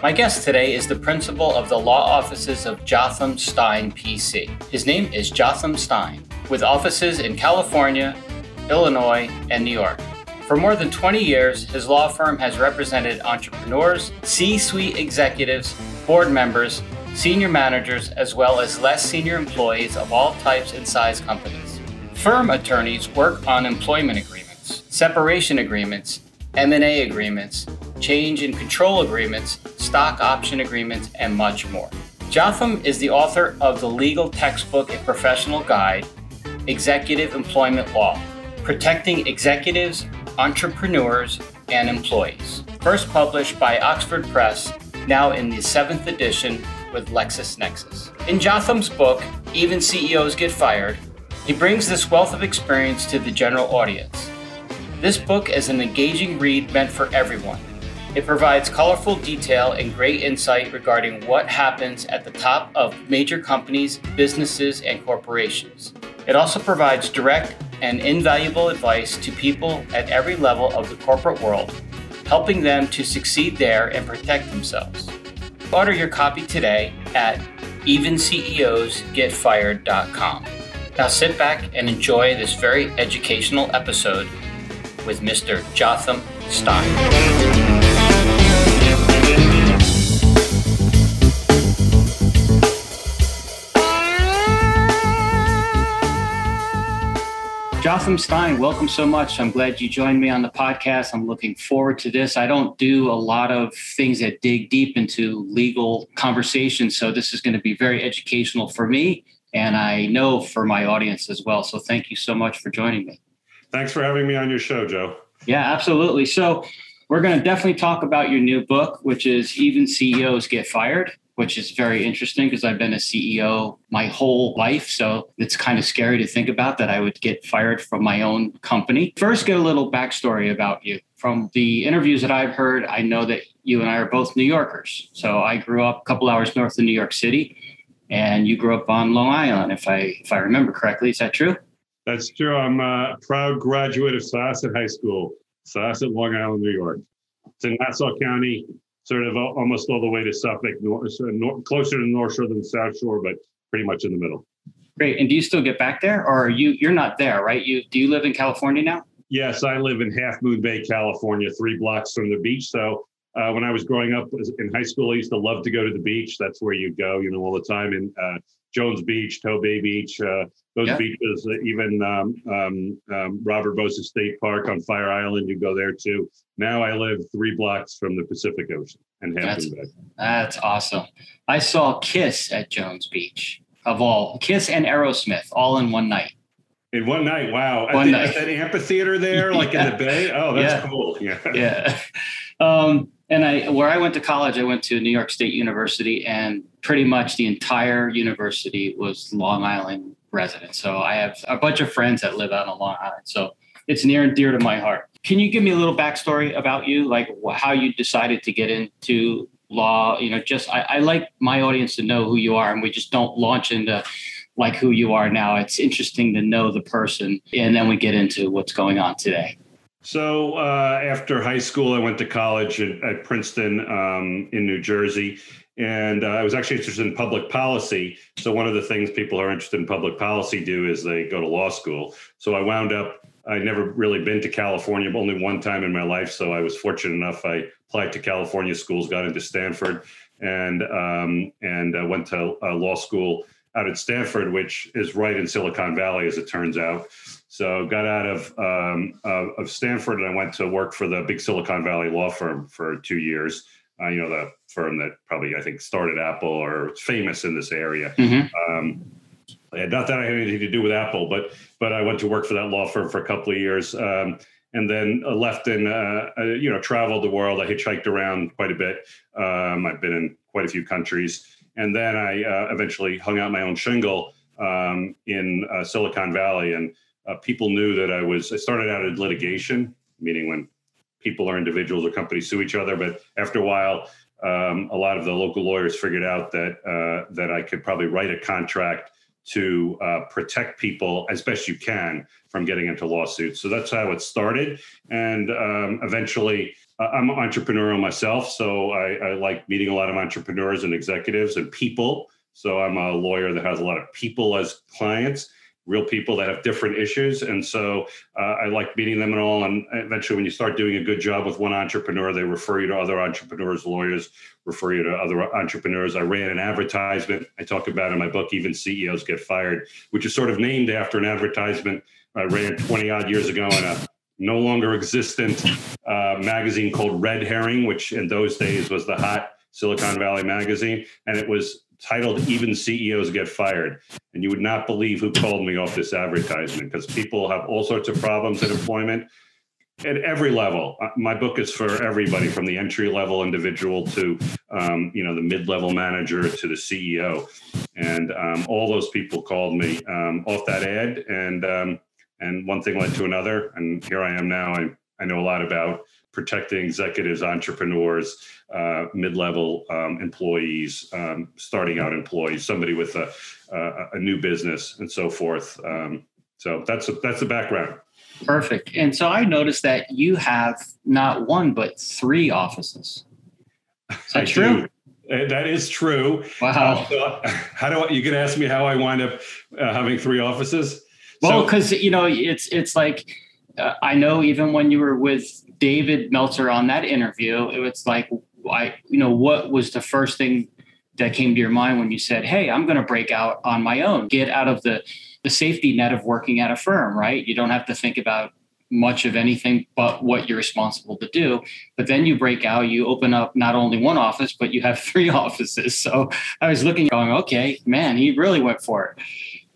My guest today is the principal of the law offices of Jotham Stein PC. His name is Jotham Stein, with offices in California, Illinois, and New York. For more than 20 years, his law firm has represented entrepreneurs, C suite executives, board members, senior managers, as well as less senior employees of all types and size companies. Firm attorneys work on employment agreements, separation agreements, M&A agreements, change in control agreements, stock option agreements, and much more. Jotham is the author of the legal textbook and Professional Guide, Executive Employment Law, Protecting Executives, Entrepreneurs, and Employees. First published by Oxford Press, now in the seventh edition with LexisNexis. In Jotham's book, Even CEOs Get Fired, he brings this wealth of experience to the general audience. This book is an engaging read meant for everyone. It provides colorful detail and great insight regarding what happens at the top of major companies, businesses, and corporations. It also provides direct and invaluable advice to people at every level of the corporate world, helping them to succeed there and protect themselves. Order your copy today at evenceosgetfired.com. Now sit back and enjoy this very educational episode with Mr. Jotham Stein. Jotham Stein, welcome so much. I'm glad you joined me on the podcast. I'm looking forward to this. I don't do a lot of things that dig deep into legal conversations, so this is going to be very educational for me and I know for my audience as well. So thank you so much for joining me. Thanks for having me on your show, Joe. Yeah, absolutely. So we're going to definitely talk about your new book, which is Even CEOs Get Fired which is very interesting because I've been a CEO my whole life. So it's kind of scary to think about that I would get fired from my own company. First, get a little backstory about you. From the interviews that I've heard, I know that you and I are both New Yorkers. So I grew up a couple hours north of New York City, and you grew up on Long Island, if I if I remember correctly. Is that true? That's true. I'm a proud graduate of Syosset High School, Syosset, Long Island, New York. It's in Nassau County, sort of almost all the way to Suffolk, north, closer to the North Shore than the South Shore, but pretty much in the middle. Great. And do you still get back there, or are you you're not there, right? You do you live in California now? Yes, I live in Half Moon Bay, California, three blocks from the beach. So uh, when I was growing up in high school, I used to love to go to the beach. That's where you go, you know, all the time. And uh, Jones Beach, Tobay Beach, uh, those yeah. beaches, uh, even um, um, um, Robert Moses State Park on Fire Island, you go there too. Now I live three blocks from the Pacific Ocean and Bay. That's awesome. I saw Kiss at Jones Beach, of all Kiss and Aerosmith, all in one night. In one night, wow! One at, the, night. at that amphitheater there, like yeah. in the bay. Oh, that's yeah. cool. Yeah, yeah. And I, where I went to college, I went to New York State University, and pretty much the entire university was Long Island residents. So I have a bunch of friends that live out on Long Island. So it's near and dear to my heart. Can you give me a little backstory about you, like how you decided to get into law? You know, just I, I like my audience to know who you are, and we just don't launch into like who you are now. It's interesting to know the person, and then we get into what's going on today. So uh, after high school, I went to college at, at Princeton um, in New Jersey, and uh, I was actually interested in public policy. So one of the things people who are interested in public policy do is they go to law school. So I wound up. I'd never really been to California, but only one time in my life. So I was fortunate enough. I applied to California schools, got into Stanford, and um, and uh, went to uh, law school out at Stanford, which is right in Silicon Valley, as it turns out. So got out of um, of Stanford and I went to work for the big Silicon Valley law firm for two years. Uh, you know, the firm that probably I think started Apple or famous in this area. Mm-hmm. Um, not that I had anything to do with Apple, but but I went to work for that law firm for a couple of years, um, and then left and uh, uh, you know traveled the world. I hitchhiked around quite a bit. Um, I've been in quite a few countries, and then I uh, eventually hung out my own shingle um, in uh, Silicon Valley and uh, people knew that I was, I started out in litigation, meaning when people or individuals or companies sue each other. But after a while, um, a lot of the local lawyers figured out that uh, that I could probably write a contract to uh, protect people as best you can from getting into lawsuits. So that's how it started, and um, eventually I'm entrepreneurial myself, so I, I, like meeting a lot of entrepreneurs and executives and people. So I'm a lawyer that has a lot of people as clients, real people that have different issues, and so uh, I like meeting them and all. And eventually, when you start doing a good job with one entrepreneur, they refer you to other entrepreneurs, lawyers refer you to other entrepreneurs. I ran an advertisement I talk about in my book, Even CEOs Get Fired, which is sort of named after an advertisement I ran 20 odd years ago in a no longer existent uh, magazine called Red Herring, which in those days was the hot Silicon Valley magazine. And it was titled Even CEOs Get Fired. And you would not believe who called me off this advertisement because people have all sorts of problems in employment at every level. Uh, my book is for everybody from the entry level individual to, um, you know, the mid level manager to the CEO. And um, all those people called me um, off that ad. And, um, and one thing led to another and here i am now i, I know a lot about protecting executives entrepreneurs uh, mid-level um, employees um, starting out employees somebody with a, a, a new business and so forth um, so that's a, that's the background perfect and so i noticed that you have not one but three offices is that I true do. Uh, that is true. Wow. Uh, how do I, you can ask me how I wind up uh, having three offices? Well, because so, you know, it's it's like uh, I know even when you were with David Meltzer on that interview, it was like, I you know, what was the first thing that came to your mind when you said, "Hey, I'm going to break out on my own, get out of the the safety net of working at a firm." Right? You don't have to think about much of anything but what you're responsible to do. But then you break out, you open up not only one office, but you have three offices. So I was looking, going, okay, man, he really went for it.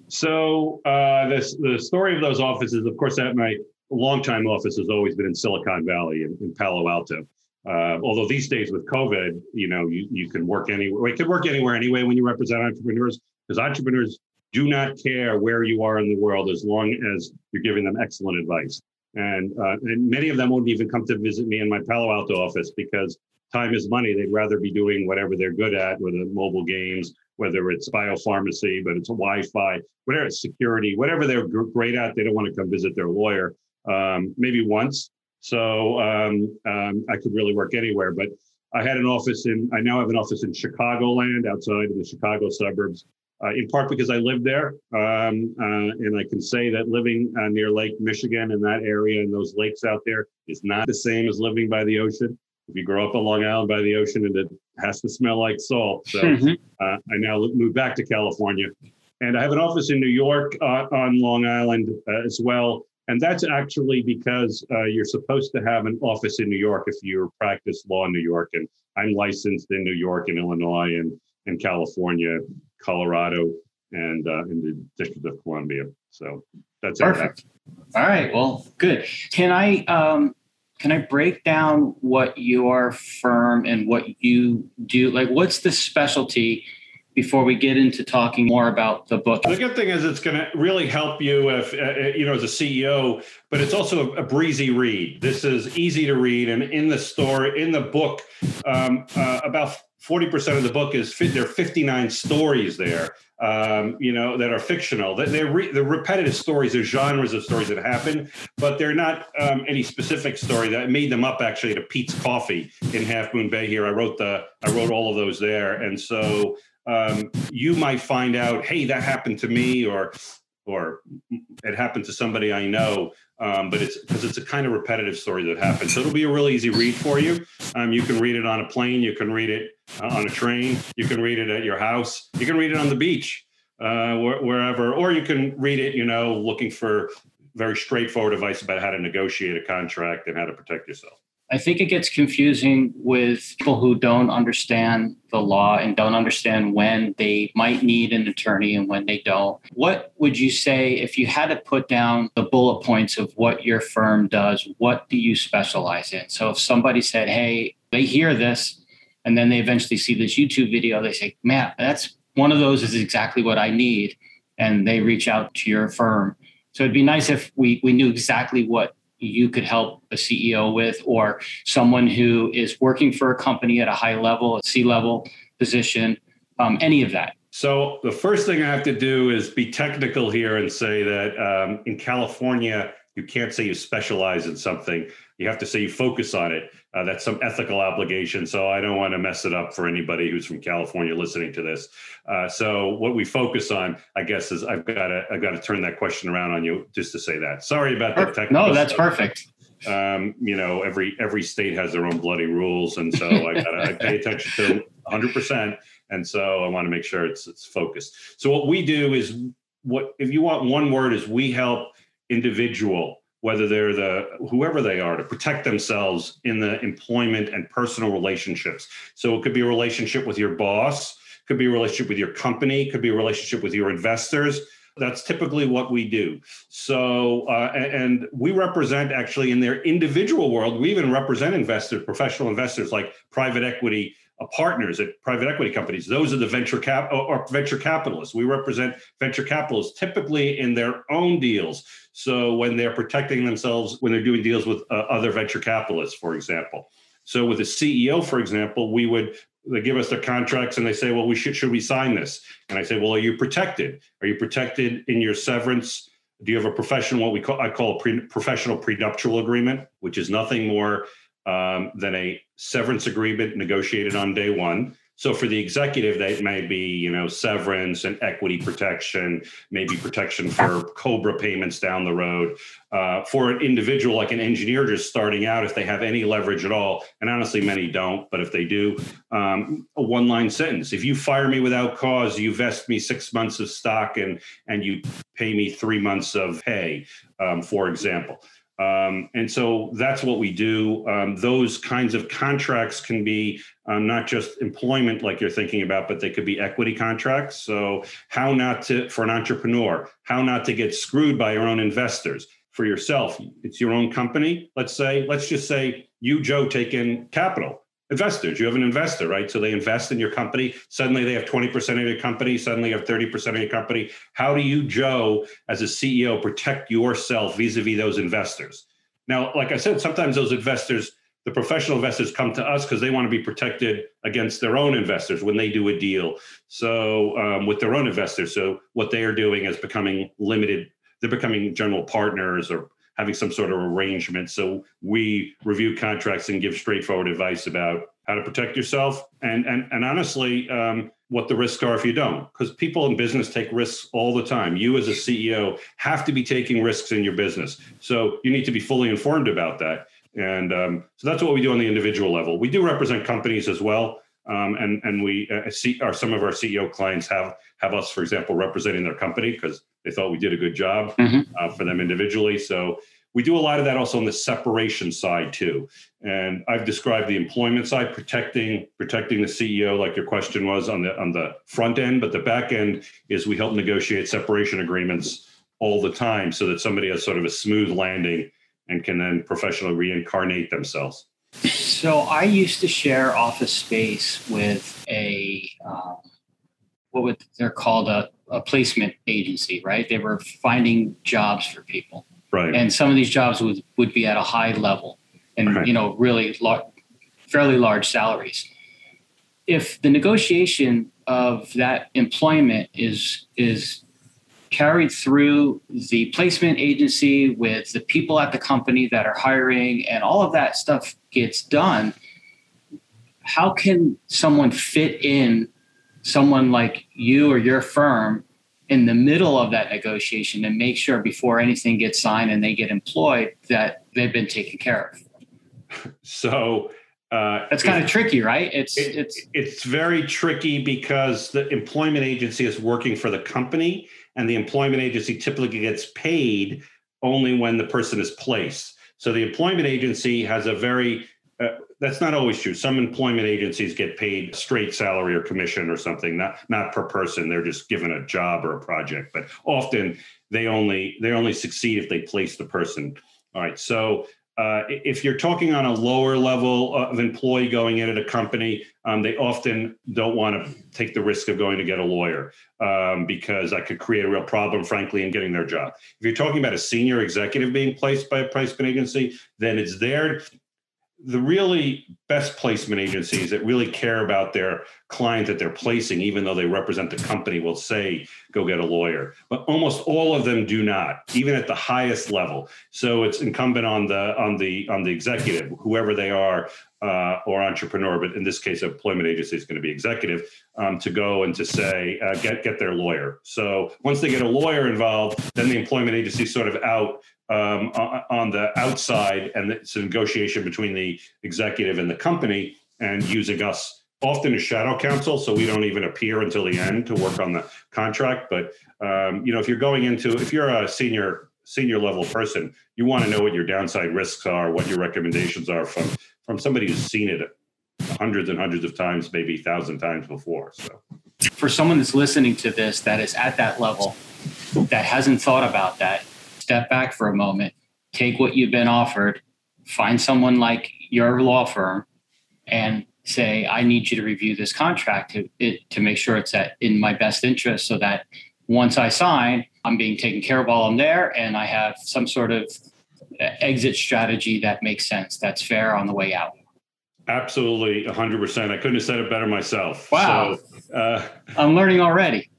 So uh, this, the story of those offices, of course, that my longtime office has always been in Silicon Valley in, in Palo Alto. Uh, although these days with COVID, you know, you, you can work anywhere. You can work anywhere anyway when you represent entrepreneurs, because entrepreneurs do not care where you are in the world as long as you're giving them excellent advice. And uh, and many of them won't even come to visit me in my Palo Alto office because time is money. They'd rather be doing whatever they're good at, whether mobile games whether it's biopharmacy, but it's Wi-Fi, whatever it's security, whatever they're great at, they don't want to come visit their lawyer. Um, maybe once. So um, um, I could really work anywhere. But I had an office in, I now have an office in Chicagoland outside of the Chicago suburbs, uh, in part because I live there. Um, uh, and I can say that living uh, near Lake Michigan in that area and those lakes out there is not the same as living by the ocean if you grow up on Long Island by the ocean and it has to smell like salt. So mm-hmm. uh, I now moved back to California. And I have an office in New York uh, on Long Island uh, as well. And that's actually because uh, you're supposed to have an office in New York if you practice law in New York. And I'm licensed in New York and Illinois and, and California, Colorado, and uh, in the District of Columbia. So that's perfect. All right. Well, good. Can I um, can I break down what your firm and what you do? Like, what's the specialty before we get into talking more about the book? The good thing is it's going to really help you if, uh, uh you know, as a CEO, but it's also a, breezy read. This is easy to read. And in the story, in the book, um, uh, about 40% of the book is fit. there are 59 stories there um, you know that are fictional they're re- the repetitive stories are genres of stories that happen but they're not um, any specific story that made them up actually at Peet's Coffee in Half Moon Bay here I wrote the I wrote all of those there and so um, you might find out hey that happened to me or or it happened to somebody I know um, but it's because it's a kind of repetitive story that happens. So it'll be a really easy read for you. Um, you can read it on a plane, you can read it uh, on a train, you can read it at your house, you can read it on the beach, uh, wh- wherever, or you can read it, you know, looking for very straightforward advice about how to negotiate a contract and how to protect yourself. I think it gets confusing with people who don't understand the law and don't understand when they might need an attorney and when they don't. What would you say if you had to put down the bullet points of what your firm does? What do you specialize in? So if somebody said, hey, they hear this and then they eventually see this YouTube video, they say, man, that's one of those is exactly what I need. And they reach out to your firm. So it'd be nice if we, we knew exactly what you could help a CEO with, or someone who is working for a company at a high level, a C level position, um, any of that? So, the first thing I have to do is be technical here and say that um, in California, You can't say you specialize in something. You have to say you focus on it. Uh, that's some ethical obligation. So I don't want to mess it up for anybody who's from California listening to this. Uh, so what we focus on, I guess, is I've got to I've got to turn that question around on you just to say that. Sorry about that. Technical no, that's stuff. perfect. Um, you know, every every state has their own bloody rules, and so I got to pay attention to 100. percent And so I want to make sure it's it's focused. So what we do is what if you want one word is we help individual whether they're the whoever they are to protect themselves in the employment and personal relationships. So it could be a relationship with your boss could be a relationship with your company could be a relationship with your investors. That's typically what we do. So uh, and we represent actually in their individual world we even represent investors professional investors like private equity partners at private equity companies. Those are the venture cap or venture capitalists. We represent venture capitalists typically in their own deals. So when they're protecting themselves, when they're doing deals with uh, other venture capitalists, for example. So with a CEO, for example, we would they give us their contracts and they say, well, we should should we sign this? And I say, well, are you protected? Are you protected in your severance? Do you have a professional what we call I call a pre, professional prenuptial agreement, which is nothing more um, than a severance agreement negotiated on day one. So for the executive, that may be, you know, severance and equity protection, maybe protection for COBRA payments down the road. Uh, for an individual like an engineer just starting out, if they have any leverage at all, and honestly, many don't, but if they do, um, a one-line sentence: If you fire me without cause, you vest me six months of stock and and you pay me three months of pay, um, for example. Um, and so that's what we do. Um, those kinds of contracts can be um, not just employment, like you're thinking about, but they could be equity contracts. So, how not to, for an entrepreneur, how not to get screwed by your own investors. For yourself, it's your own company. Let's say, let's just say you, Joe, take in capital investors. You have an investor, right? So they invest in your company. Suddenly they have 20% of your company. Suddenly you have 30% of your company. How do you, Joe, as a CEO, protect yourself vis a vis those investors? Now, like I said, sometimes those investors, the professional investors come to us because they want to be protected against their own investors when they do a deal. So, um, with their own investors. So, what they are doing is becoming limited, they're becoming general partners or having some sort of arrangement. So we review contracts and give straightforward advice about how to protect yourself. And and and honestly um, what the risks are if you don't. Because people in business take risks all the time. You as a ceo have to be taking risks in your business. So you need to be fully informed about that. And um, so that's what we do on the individual level. We do represent companies as well. Um, and and we uh, see our some of our ceo clients have have us for example representing their company because they thought we did a good job mm-hmm. uh, for them individually. So we do a lot of that also on the separation side too. And I've described the employment side, protecting protecting the CEO, like your question was on the on the front end, but the back end is we help negotiate separation agreements all the time so that somebody has sort of a smooth landing and can then professionally reincarnate themselves. So I used to share office space with a um, what would they're called a a placement agency, right? They were finding jobs for people. Right. And some of these jobs would, would be at a high level and, right. you know, really lar- fairly large salaries. If the negotiation of that employment is, is carried through the placement agency with the people at the company that are hiring and all of that stuff gets done, how can someone fit in someone like you or your firm in the middle of that negotiation and make sure before anything gets signed and they get employed that they've been taken care of. So uh, that's kind of tricky, right? It's it, it's it's very tricky because the employment agency is working for the company, and the employment agency typically gets paid only when the person is placed. So the employment agency has a very uh, that's not always true. Some employment agencies get paid straight salary or commission or something, not not per person. They're just given a job or a project. But often they only they only succeed if they place the person. All right. So uh, if you're talking on a lower level of employee going in at a company, um, they often don't want to take the risk of going to get a lawyer um, because that could create a real problem, frankly, in getting their job. If you're talking about a senior executive being placed by a placement agency, then it's there the really best placement agencies that really care about their client that they're placing, even though they represent the company, will say, go get a lawyer. But almost all of them do not, even at the highest level. So it's incumbent on the on the on the executive, whoever they are, uh, or entrepreneur, but in this case, employment agency is going to be executive, um, to go and to say, uh, get get their lawyer. So once they get a lawyer involved, then the employment agency is sort of out um, on the outside, and it's a negotiation between the executive and the company, and using us often as shadow counsel, so we don't even appear until the end to work on the contract. But um, you know, if you're going into, if you're a senior senior level person, you want to know what your downside risks are, what your recommendations are from from somebody who's seen it hundreds and hundreds of times, maybe thousand times before. So, for someone that's listening to this that is at that level, that hasn't thought about that, step back for a moment, take what you've been offered, find someone like your law firm, and say, I need you to review this contract to, it, to make sure it's at, in my best interest so that once I sign, I'm being taken care of while I'm there and I have some sort of exit strategy that makes sense, that's fair on the way out. Absolutely, 100%. I couldn't have said it better myself. Wow. So, uh, I'm learning already.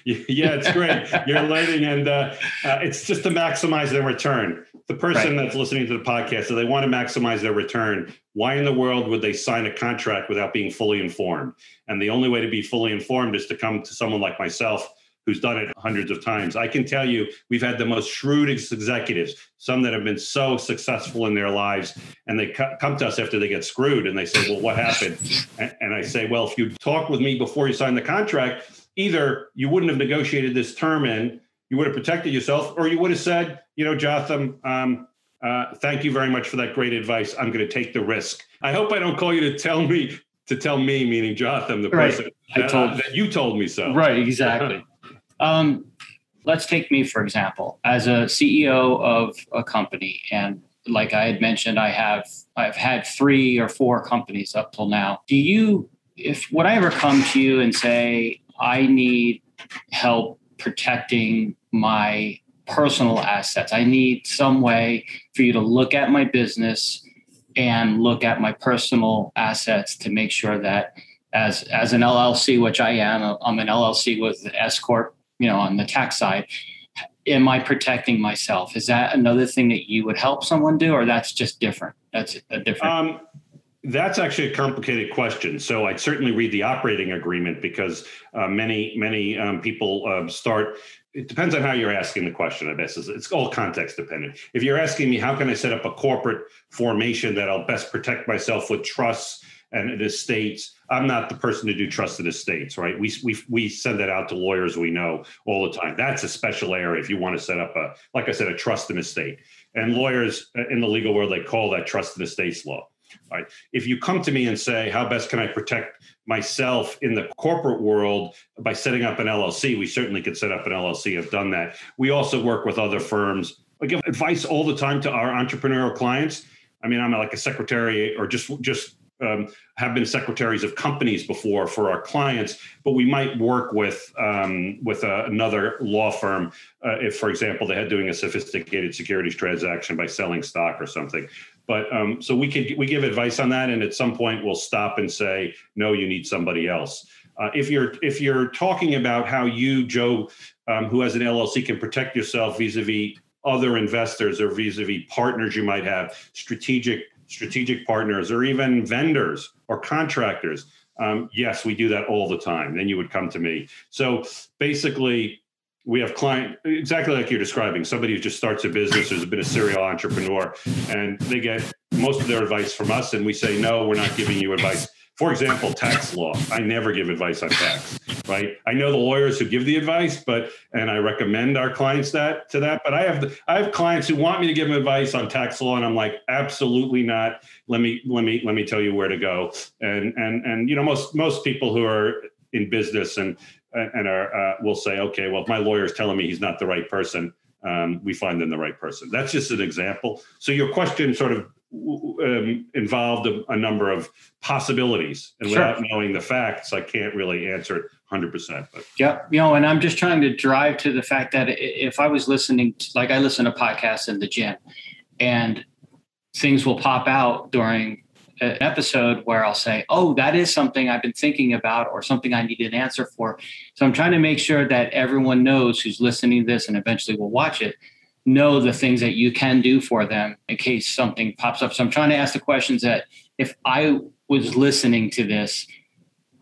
yeah, it's great. You're learning, and uh, uh, it's just to maximize their return. The person right. that's listening to the podcast, so they want to maximize their return. Why in the world would they sign a contract without being fully informed? And the only way to be fully informed is to come to someone like myself who's done it hundreds of times. I can tell you, we've had the most shrewd executives, some that have been so successful in their lives, and they come to us after they get screwed and they say, Well, what happened? And I say, Well, if you talk with me before you sign the contract, either you wouldn't have negotiated this term in, you would have protected yourself, or you would have said, you know, Jotham, um, uh, thank you very much for that great advice. I'm going to take the risk. I hope I don't call you to tell me to tell me, meaning Jotham, the right. person that, I told, uh, that you told me so. Right, exactly. um, let's take me for example, as a CEO of a company, and like I had mentioned, I have I've had three or four companies up till now. Do you, if would I ever come to you and say, I need help protecting my personal assets. I need some way for you to look at my business and look at my personal assets to make sure that as as an LLC, which I am, I'm an LLC with S corp, you know, on the tax side. Am I protecting myself? Is that another thing that you would help someone do, or that's just different? That's a different. Um, that's actually a complicated question. So I'd certainly read the operating agreement because uh, many many um, people uh, start. It depends on how you're asking the question. I guess it's all context dependent. If you're asking me how can I set up a corporate formation that I'll best protect myself with trusts and estates, I'm not the person to do trusted estates, right? We we we send that out to lawyers we know all the time. That's a special area if you want to set up a, like I said, a trust and estate. And lawyers uh, in the legal world they call that trust and estates law. Right. If you come to me and say, how best can I protect myself in the corporate world by setting up an LLC, we certainly could set up an LLC, I've done that. We also work with other firms. I give advice all the time to our entrepreneurial clients. I mean, I'm like a secretary or just just um, have been secretaries of companies before for our clients, but we might work with um, with uh, another law firm uh, if, for example, they had doing a sophisticated securities transaction by selling stock or something. But um, so we can we give advice on that, and at some point we'll stop and say, no, you need somebody else. Uh, if you're if you're talking about how you, Joe, um, who has an LLC, can protect yourself vis-a-vis other investors or vis-a-vis partners you might have, strategic strategic partners, or even vendors or contractors. Um, yes, we do that all the time. Then you would come to me. So basically, we have client exactly like you're describing. Somebody who just starts a business who's been a serial entrepreneur and they get most of their advice from us and we say no we're not giving you advice. For example tax law. I never give advice on tax right? I know the lawyers who give the advice but and i recommend our clients that to that but i have i have clients who want me to give them advice on tax law and i'm like absolutely not. Let me let me let me tell you where to go. And and and you know most most people who are in business and and are uh, will say, okay, well, if my lawyer is telling me he's not the right person, um, we find them the right person. That's just an example. So your question sort of um, involved a, a, number of possibilities, and sure. without knowing the facts, I can't really answer it 100%. But yeah, you know, and I'm just trying to drive to the fact that if I was listening, to, like I listen to podcasts in the gym, and things will pop out during an episode where I'll say, "Oh, that is something I've been thinking about, or something I need an answer for." So I'm trying to make sure that everyone knows who's listening to this and eventually will watch it know the things that you can do for them in case something pops up. So I'm trying to ask the questions that if I was listening to this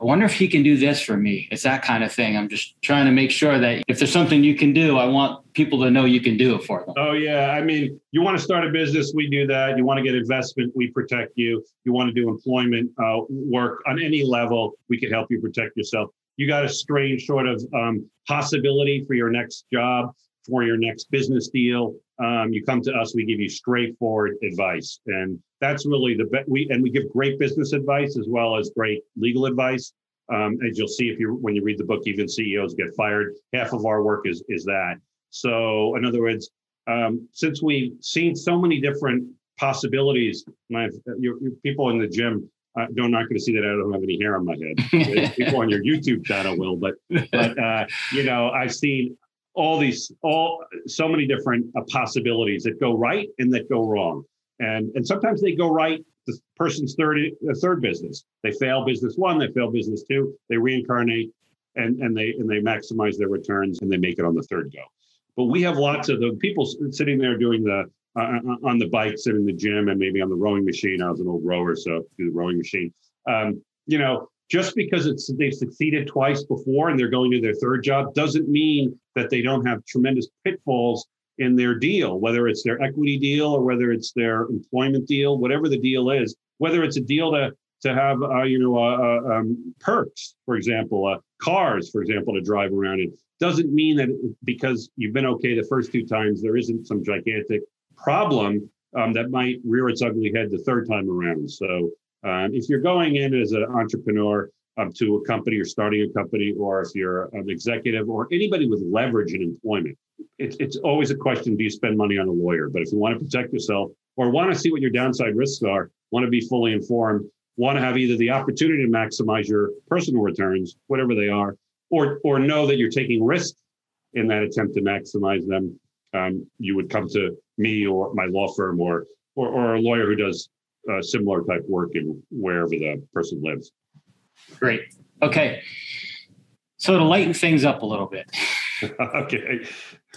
I wonder if he can do this for me. It's that kind of thing. I'm just trying to make sure that if there's something you can do, I want people to know you can do it for them. Oh, yeah. I mean, you want to start a business, we do that. You want to get investment, we protect you. You want to do employment uh, work on any level, we can help you protect yourself. You got a strange sort of um, possibility for your next job, for your next business deal. Um, you come to us, we give you straightforward advice. And that's really the best. We and we give great business advice as well as great legal advice. Um, as you'll see if you when you read the book, even CEOs get fired. Half of our work is is that. So in other words, um, since we've seen so many different possibilities, my your, your people in the gym uh, don't not going to see that I don't have any hair on my head. people on your YouTube channel will, but but uh, you know I've seen all these all so many different uh, possibilities that go right and that go wrong. And and sometimes they go right the person's third uh, third business. They fail business one they fail business two they reincarnate and and they and they maximize their returns and they make it on the third go. But we have lots of the people sitting there doing the uh, uh, on the bikes and in the gym and maybe on the rowing machine. I was an old rower so do the rowing machine. Um, you know just because it's they've succeeded twice before and they're going to their third job doesn't mean that they don't have tremendous pitfalls in their deal, whether it's their equity deal or whether it's their employment deal, whatever the deal is, whether it's a deal to to have uh, you know uh, uh, um, perks, for example, uh, cars, for example, to drive around in, doesn't mean that because you've been okay the first two times, there isn't some gigantic problem um, that might rear its ugly head the third time around. So um, if you're going in as an entrepreneur, um, to a company or starting a company, or if you're an executive or anybody with leverage in employment, it's, it's always a question do you spend money on a lawyer? But if you want to protect yourself or want to see what your downside risks are, want to be fully informed, want to have either the opportunity to maximize your personal returns, whatever they are, or, or know that you're taking risks in that attempt to maximize them, um, you would come to me or my law firm or, or, or a lawyer who does uh, similar type work in wherever the person lives. Great. Okay. So to lighten things up a little bit. okay.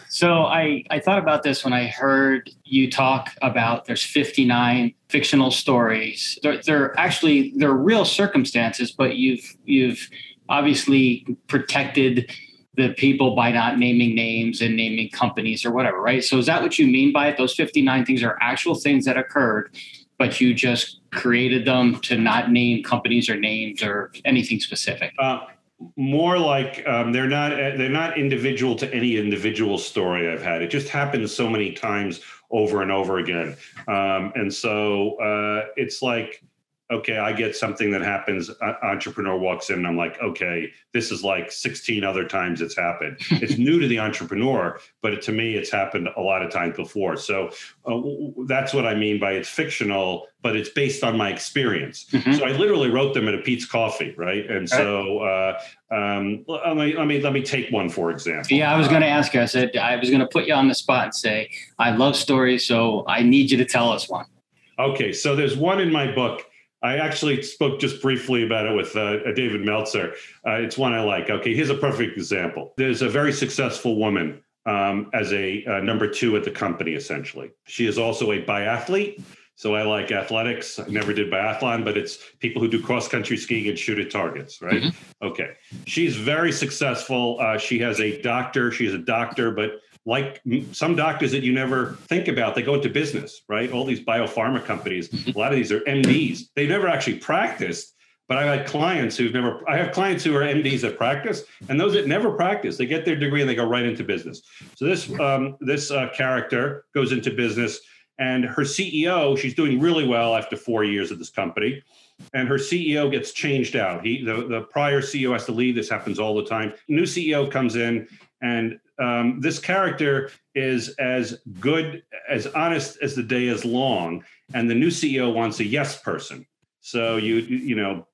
So I, I thought about this when I heard you talk about there's 59 fictional stories. They're, they're actually they're real circumstances, but you've you've obviously protected the people by not naming names and naming companies or whatever, right? So is that what you mean by it? Those 59 things are actual things that occurred, but you just created them to not name companies or names or anything specific? Uh, more like um, they're not they're not individual to any individual story I've had. It just happens so many times over and over again, um, and so uh, it's like okay, I get something that happens. entrepreneur walks in, and I'm like, okay, this is like 16 other times it's happened. it's new to the entrepreneur, but to me, it's happened a lot of times before. So uh, that's what I mean by it's fictional, but it's based on my experience. Mm-hmm. So I literally wrote them at a Peet's Coffee, right? And so uh, um, let me let me let me take one for example. Yeah, I was going to ask you. I said I was going to put you on the spot and say I love stories, so I need you to tell us one. Okay, so there's one in my book I actually spoke just briefly about it with uh, David Meltzer. Uh, it's one I like. Okay, here's a perfect example. There's a very successful woman um, as a uh, number two at the company, essentially. She is also a biathlete. So I like athletics. I never did biathlon, but it's people who do cross country skiing and shoot at targets, right? Mm-hmm. Okay. She's very successful. Uh, she has a doctor. She's a doctor, but like some doctors that you never think about, they go into business, right? All these biopharma companies, mm-hmm. a lot of these are MDs. They've never actually practiced, but I have had clients who've never, I have clients who are MDs that practice, and those that never practice, they get their degree and they go right into business. So this um, this uh, character goes into business, and her CEO, she's doing really well after four years of this company and her CEO gets changed out. He the, the prior CEO has to leave. This happens all the time. New CEO comes in, and um, this character is as good, as honest as the day is long, and the new CEO wants a yes person. So you you know,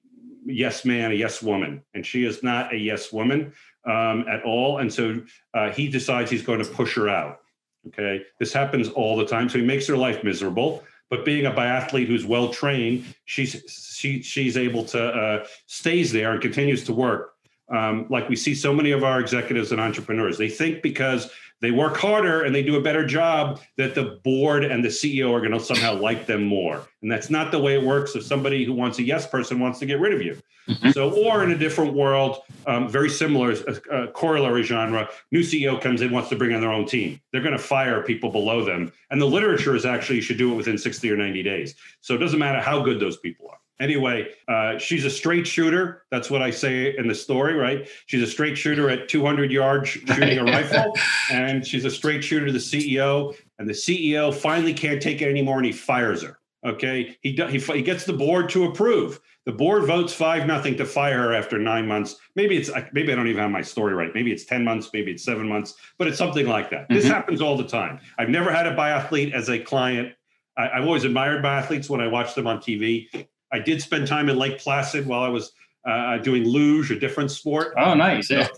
yes man, a yes woman, and she is not a yes woman um, at all. And so uh, he decides he's going to push her out. Okay, this happens all the time. So he makes her life miserable. But being a biathlete who's well trained, she's she she's able to uh, stays there and continues to work. Um, like we see so many of our executives and entrepreneurs, they think because they work harder and they do a better job that the board and the CEO are going to somehow like them more. And that's not the way it works if somebody who wants a yes person wants to get rid of you. Mm-hmm. So, or in a different world, um, very similar, a, a, corollary genre, new CEO comes in, wants to bring on their own team. They're going to fire people below them. And the literature is actually you should do it within 60 or 90 days. So it doesn't matter how good those people are. Anyway, uh, she's a straight shooter. That's what I say in the story, right? She's a straight shooter at 200 yards shooting a rifle, and she's a straight shooter to the CEO. And the CEO finally can't take it anymore, and he fires her. Okay, he he, he gets the board to approve. The board votes five nothing to fire her after nine months. Maybe it's maybe I don't even have my story right. Maybe it's ten months. Maybe it's seven months. But it's something like that. Mm-hmm. This happens all the time. I've never had a biathlete as a client. I, I've always admired biathletes when I watch them on TV. I did spend time in Lake Placid while I was uh, doing luge, a different sport. Oh, nice. Yeah.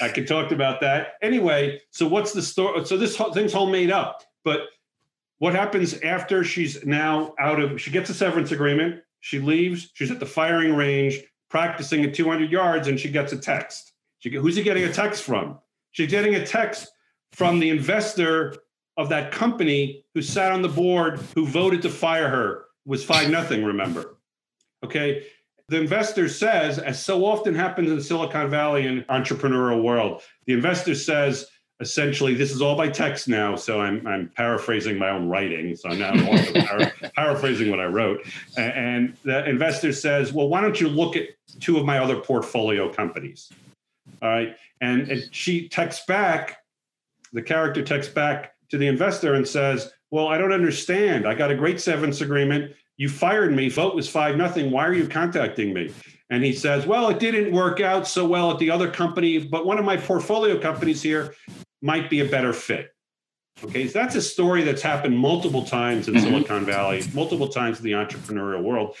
I could talk about that. Anyway, so what's the story? So this whole thing's all made up. But what happens after she's now out of, she gets a severance agreement, she leaves, she's at the firing range practicing at 200 yards, and she gets a text. She, who's he getting a text from? She's getting a text from the investor of that company who sat on the board who voted to fire her was five nothing remember Okay. The investor says, as so often happens in Silicon Valley and entrepreneurial world, the investor says, essentially, this is all by text now. So I'm, I'm paraphrasing my own writing. So I'm now para- paraphrasing what I wrote. And the investor says, well, why don't you look at two of my other portfolio companies? All right. And, and she texts back, the character texts back to the investor and says, well, I don't understand. I got a great severance agreement you fired me. Vote was five nothing. Why are you contacting me? And he says, well, it didn't work out so well at the other company, but one of my portfolio companies here might be a better fit. Okay, so that's a story that's happened multiple times in mm-hmm. Silicon Valley, multiple times in the entrepreneurial world.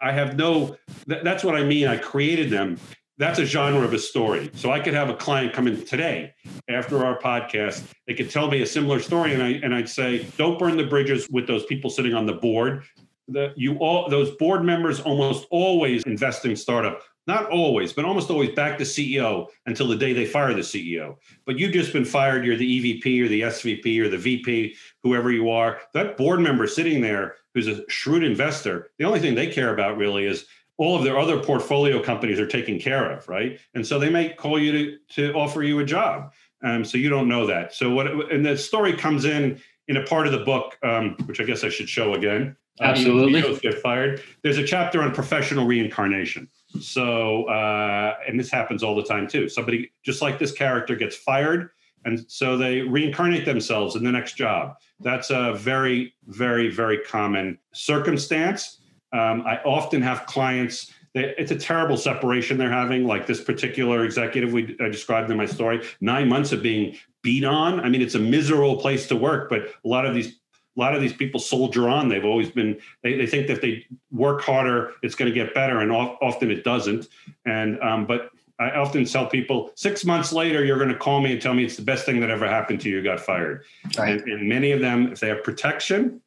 I have no, that's what I mean. I created them. That's a genre of a story. So I could have a client come in today after our podcast. They could tell me a similar story, and I and I'd say, don't burn the bridges with those people sitting on the board that you all those board members almost always invest in startup. Not always but almost always back the ceo until the day they fire the ceo but you've just been fired. You're the evp or the svp or the vp whoever you are. That board member sitting there who's a shrewd investor the only thing they care about really is all of their other portfolio companies are taken care of right? And so they may call you to, to offer you a job. Um, so you don't know that. So what and the story comes in in a part of the book um, which i guess i should show again Absolutely. Uh, get fired. There's a chapter on professional reincarnation. So, uh, and this happens all the time too. Somebody, just like this character, gets fired, and so they reincarnate themselves in the next job. That's a very, very, very common circumstance. Um, I often have clients. it's a terrible separation they're having. Like this particular executive we I described in my story, nine months of being beat on. I mean, it's a miserable place to work, but a lot of these a lot of these people soldier on. They've always been, they, they think that if they work harder, it's going to get better. And often it doesn't. And, um, but I often tell people six months later, you're going to call me and tell me it's the best thing that ever happened to you. You got fired. Right. And, and, many of them, if they have protection,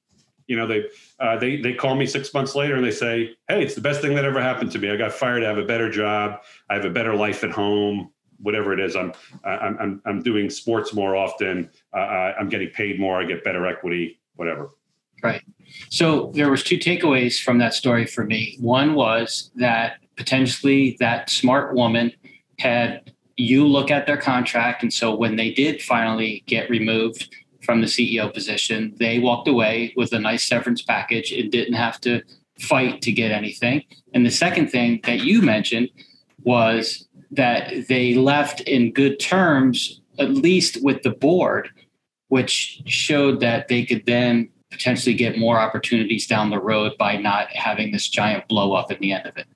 you know, they, uh, they, they call me six months later and they say, Hey, it's the best thing that ever happened to me. I got fired. I have a better job. I have a better life at home whatever it is. I'm I'm I'm, I'm doing sports more often. Uh, I'm getting paid more. I get better equity whatever. Right. So there was two takeaways from that story for me. One was that potentially that smart woman had you look at their contract and so when they did finally get removed from the CEO position, they walked away with a nice severance package and didn't have to fight to get anything. And the second thing that you mentioned was that they left in good terms, at least with the board, which showed that they could then potentially get more opportunities down the road by not having this giant blow up at the end of it.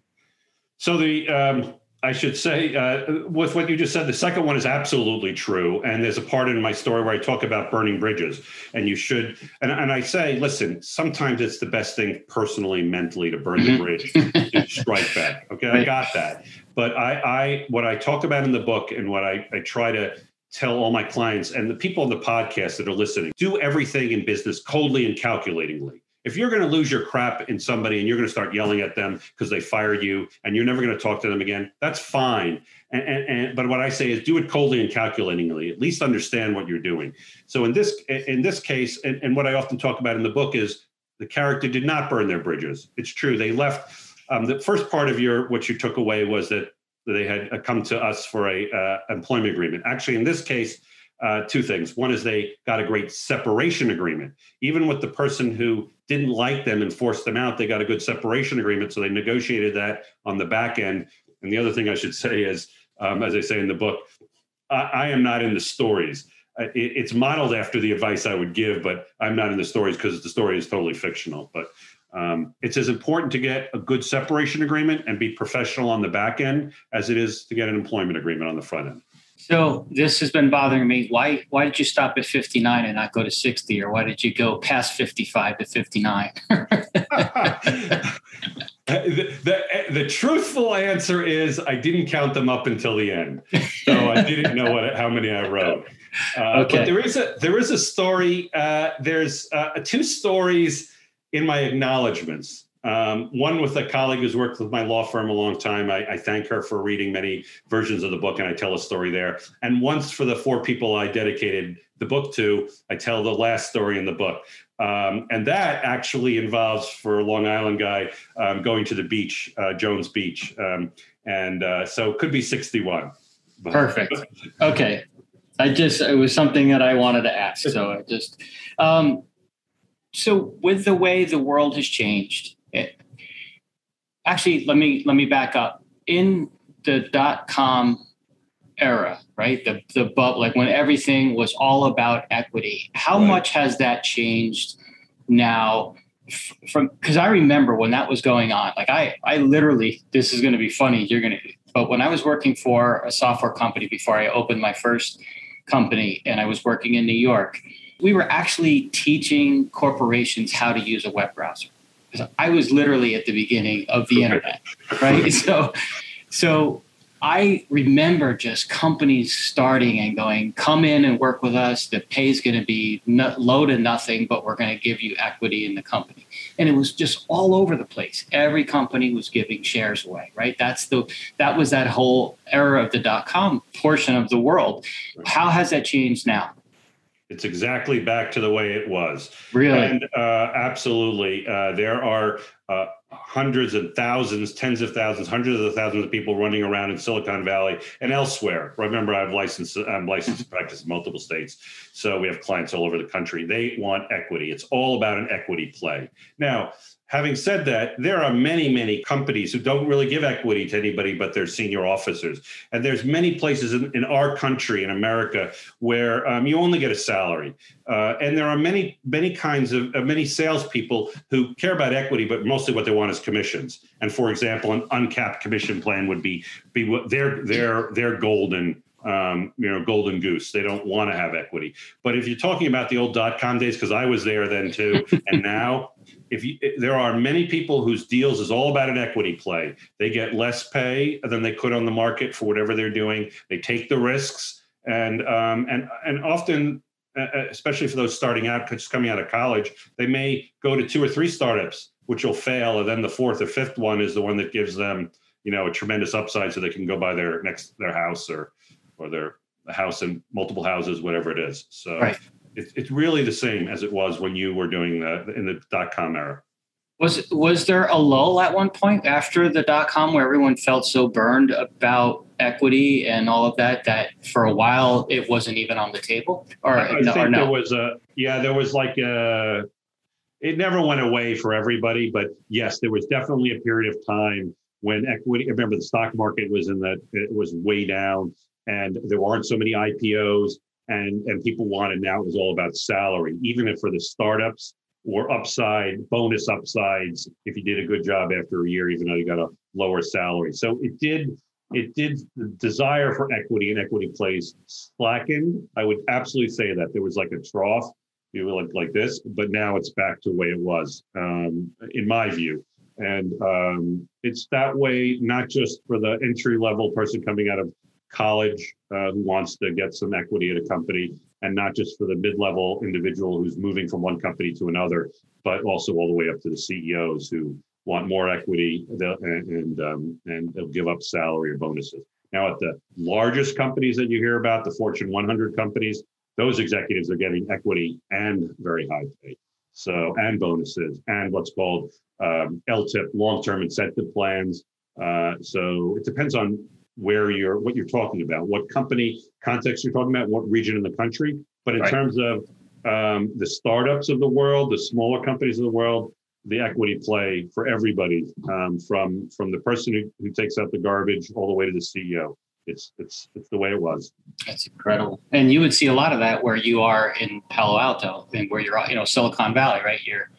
So the um, I should say uh, with what you just said, the second one is absolutely true, and there's a part in my story where I talk about burning bridges, and you should. And, and I say, listen, sometimes it's the best thing personally, mentally, to burn the mm-hmm. bridge, to strike back. Okay. I got that. But I, I, what I talk about in the book, and what I, I try to tell all my clients and the people on the podcast that are listening do everything in business coldly and calculatingly. If you're going to lose your crap in somebody and you're going to start yelling at them because they fired you and you're never going to talk to them again, that's fine. And, and, and, but what I say is do it coldly and calculatingly. At least understand what you're doing. So in this in this case, and, and what I often talk about in the book is the character did not burn their bridges. It's true they left. Um, the first part of your what you took away was that they had come to us for a uh, employment agreement. Actually, in this case, uh, two things. One is they got a great separation agreement. Even with the person who didn't like them and forced them out, they got a good separation agreement. So they negotiated that on the back end. And the other thing I should say is, um, as I say in the book, I, I am not in the stories. It, it's modeled after the advice I would give, but I'm not in the stories because the story is totally fictional. But um, it's as important to get a good separation agreement and be professional on the back end as it is to get an employment agreement on the front end. So this has been bothering me. Why why did you stop at 59 and not go to 60 or why did you go past 55 to 59? the, the, the, truthful answer is I didn't count them up until the end. So I didn't know what how many I wrote. Uh, okay. But there is a there is a story. Uh, there's uh, two stories in my acknowledgments. Um, one with a colleague who's worked with my law firm a long time. I, I, thank her for reading many versions of the book, and I tell a story there. And once for the four people I dedicated the book to, I tell the last story in the book. Um, and that actually involves, for a Long Island guy, um, going to the beach, uh, Jones Beach. Um, and uh, so it could be 61. Perfect. okay. I just, it was something that I wanted to ask. So I just, um, so with the way the world has changed, it, actually, let me let me back up. In the dot com era, right? The the but like when everything was all about equity. How right. much has that changed now? From because I remember when that was going on. Like I I literally this is going to be funny. You're gonna. But when I was working for a software company before I opened my first company, and I was working in New York, we were actually teaching corporations how to use a web browser. Because I was literally at the beginning of the internet, right? So, so I remember just companies starting and going, come in and work with us. The pay is going to be no, low to nothing, but we're going to give you equity in the company. And it was just all over the place. Every company was giving shares away, right? That's the that was that whole era of the dot com portion of the world. How has that changed now? It's exactly back to the way it was. Really? And uh, absolutely. Uh, there are uh, hundreds and thousands, tens of thousands, hundreds of thousands of people running around in Silicon Valley and elsewhere. Remember, I have license, I'm licensed to practice in multiple states. So we have clients all over the country. They want equity. It's all about an equity play. Now, Having said that, there are many, many companies who don't really give equity to anybody but their senior officers. And there's many places in, in our country, in America, where um, you only get a salary. Uh, and there are many, many kinds of uh, many salespeople who care about equity, but mostly what they want is commissions. And for example, an uncapped commission plan would be be their their their golden um, you know, golden goose. They don't want to have equity. But if you're talking about the old dot com days, because I was there then too, and now if you, there are many people whose deals is all about an equity play. They get less pay than they could on the market for whatever they're doing. They take the risks, and um, and and often, uh, uh especially for those starting out, just coming out of college, they may go to two or three startups, which will fail, and then the fourth or fifth one is the one that gives them, you know, a tremendous upside, so they can go buy their next their house or or their house and multiple houses, whatever it is. So. Right it's, it's really the same as it was when you were doing the in the dot com era. Was was there a lull at one point after the dot com where everyone felt so burned about equity and all of that that for a while it wasn't even on the table? Or, I, I no, think no? there was a yeah, there was like a it never went away for everybody, but yes, there was definitely a period of time when equity. Remember, the stock market was in the it was way down, and there weren't so many IPOs and and people wanted now it was all about salary. Even if for the startups or upside bonus upsides if you did a good job after a year even though you got a lower salary. So it did it did the desire for equity and equity plays slackened. I would absolutely say that there was like a trough you were like like this but now it's back to the way it was um, in my view. And um, it's that way not just for the entry level person coming out of college uh, who wants to get some equity at a company, and not just for the mid-level individual who's moving from one company to another, but also all the way up to the CEOs who want more equity and and, um, and they'll give up salary or bonuses. Now, at the largest companies that you hear about, the Fortune 100 companies, those executives are getting equity and very high pay. So, and bonuses and what's called um, LTIP, long-term incentive plans. Uh, so it depends on where you're, what you're talking about, what company context you're talking about, what region in the country. But in right. terms of um, the startups of the world, the smaller companies of the world, the equity play for everybody, um, from from the person who, who takes out the garbage all the way to the CEO. It's it's it's the way it was. That's incredible, and you would see a lot of that where you are in Palo Alto and where you're, you know, Silicon Valley, right here.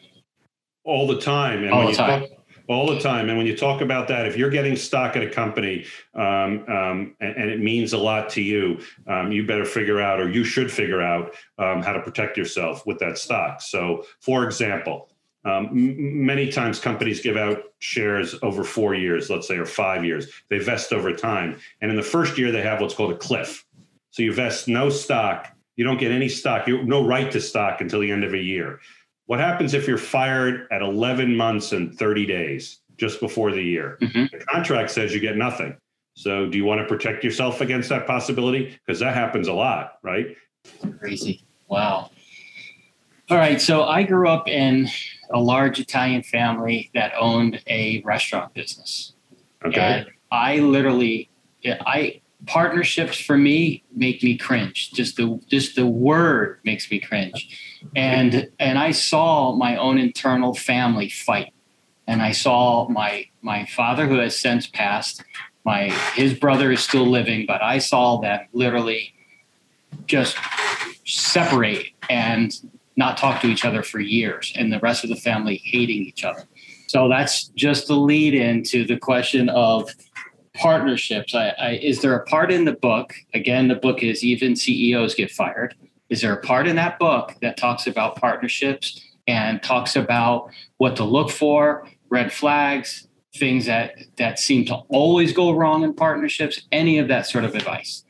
All the time, and all the time. Talk, all the time. And when you talk about that, if you're getting stock at a company um, um, and, and, it means a lot to you, um, you better figure out, or you should figure out, um, how to protect yourself with that stock. So, for example, um, m- many times companies give out shares over four years, let's say, or five years. They vest over time. And in the first year, they have what's called a cliff. So you vest no stock, you don't get any stock, you no right to stock until the end of a year. What happens if you're fired at 11 months and 30 days just before the year? Mm-hmm. The contract says you get nothing. So do you want to protect yourself against that possibility? Because that happens a lot, right? Crazy. Wow. All right. So I grew up in a large Italian family that owned a restaurant business. Okay. And I literally, I partnerships for me make me cringe. Just the just the word makes me cringe, and and I saw my own internal family fight, and I saw my my father who has since passed. My his brother is still living, but I saw them literally just separate and not talk to each other for years and the rest of the family hating each other. So that's just the lead into the question of partnerships. I, I, is there a part in the book? Again, the book is Even CEOs Get Fired. Is there a part in that book that talks about partnerships and talks about what to look for, red flags, things that that seem to always go wrong in partnerships? Any of that sort of advice?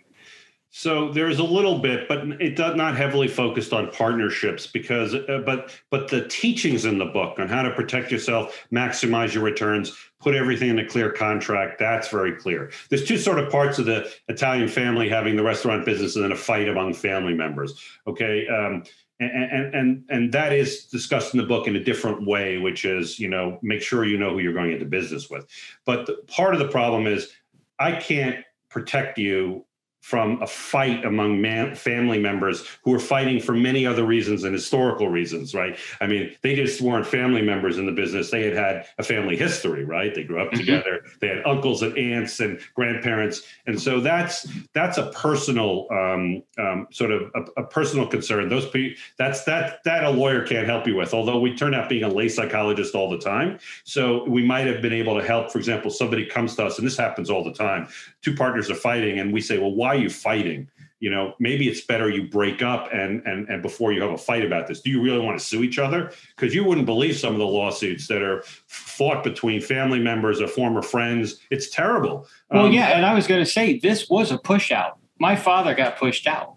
So there's a little bit, but it does not heavily focused on partnerships because, uh, but but the teachings in the book on how to protect yourself, maximize your returns, put everything in a clear contract. That's very clear. There's two sort of parts of the Italian family having the restaurant business and then a fight among family members. Okay. Um, and, and and and that is discussed in the book in a different way, which is you know make sure you know who you're going into business with. But the, part of the problem is I can't protect you from a fight among man, family members who were fighting for many other reasons and historical reasons, right? I mean, they just weren't family members in the business. They had had a family history, right? They grew up mm-hmm. together. They had uncles and aunts and grandparents, and so that's that's a personal um, um, sort of a, a, personal concern. Those people, that's that that a lawyer can't help you with. Although we turn out being a lay psychologist all the time, so we might have been able to help. For example, somebody comes to us, and this happens all the time. Two partners are fighting, and we say, "Well, why?" are you fighting? You know, maybe it's better you break up and and and before you have a fight about this. Do you really want to sue each other? Because you wouldn't believe some of the lawsuits that are fought between family members or former friends. It's terrible. Well, um, yeah, and I was going to say this was a push out. My father got pushed out,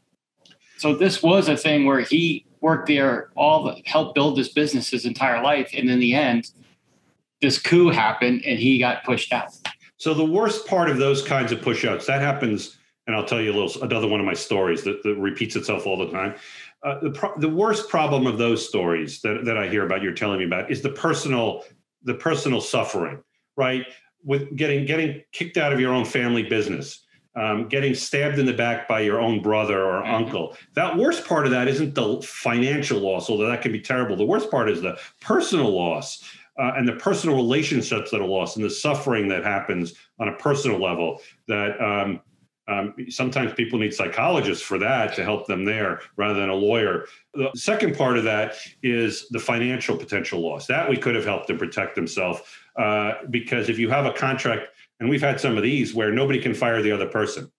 so this was a thing where he worked there, all the, helped build this business his entire life, and in the end, this coup happened and he got pushed out. So the worst part of those kinds of pushouts that happens and I'll tell you a little another one of my stories that, that repeats itself all the time. Uh, the pro- the worst problem of those stories that, that I hear about, you're telling me about, is the personal the personal suffering, right? With getting getting kicked out of your own family business, um, getting stabbed in the back by your own brother or mm-hmm. uncle. That worst part of that isn't the financial loss, although that can be terrible. The worst part is the personal loss. Uh, and the personal relationships that are lost and the suffering that happens on a personal level that um, um, sometimes people need psychologists for that to help them there rather than a lawyer. The second part of that is the financial potential loss. That we could have helped them protect themselves uh, because if you have a contract, and we've had some of these where nobody can fire the other person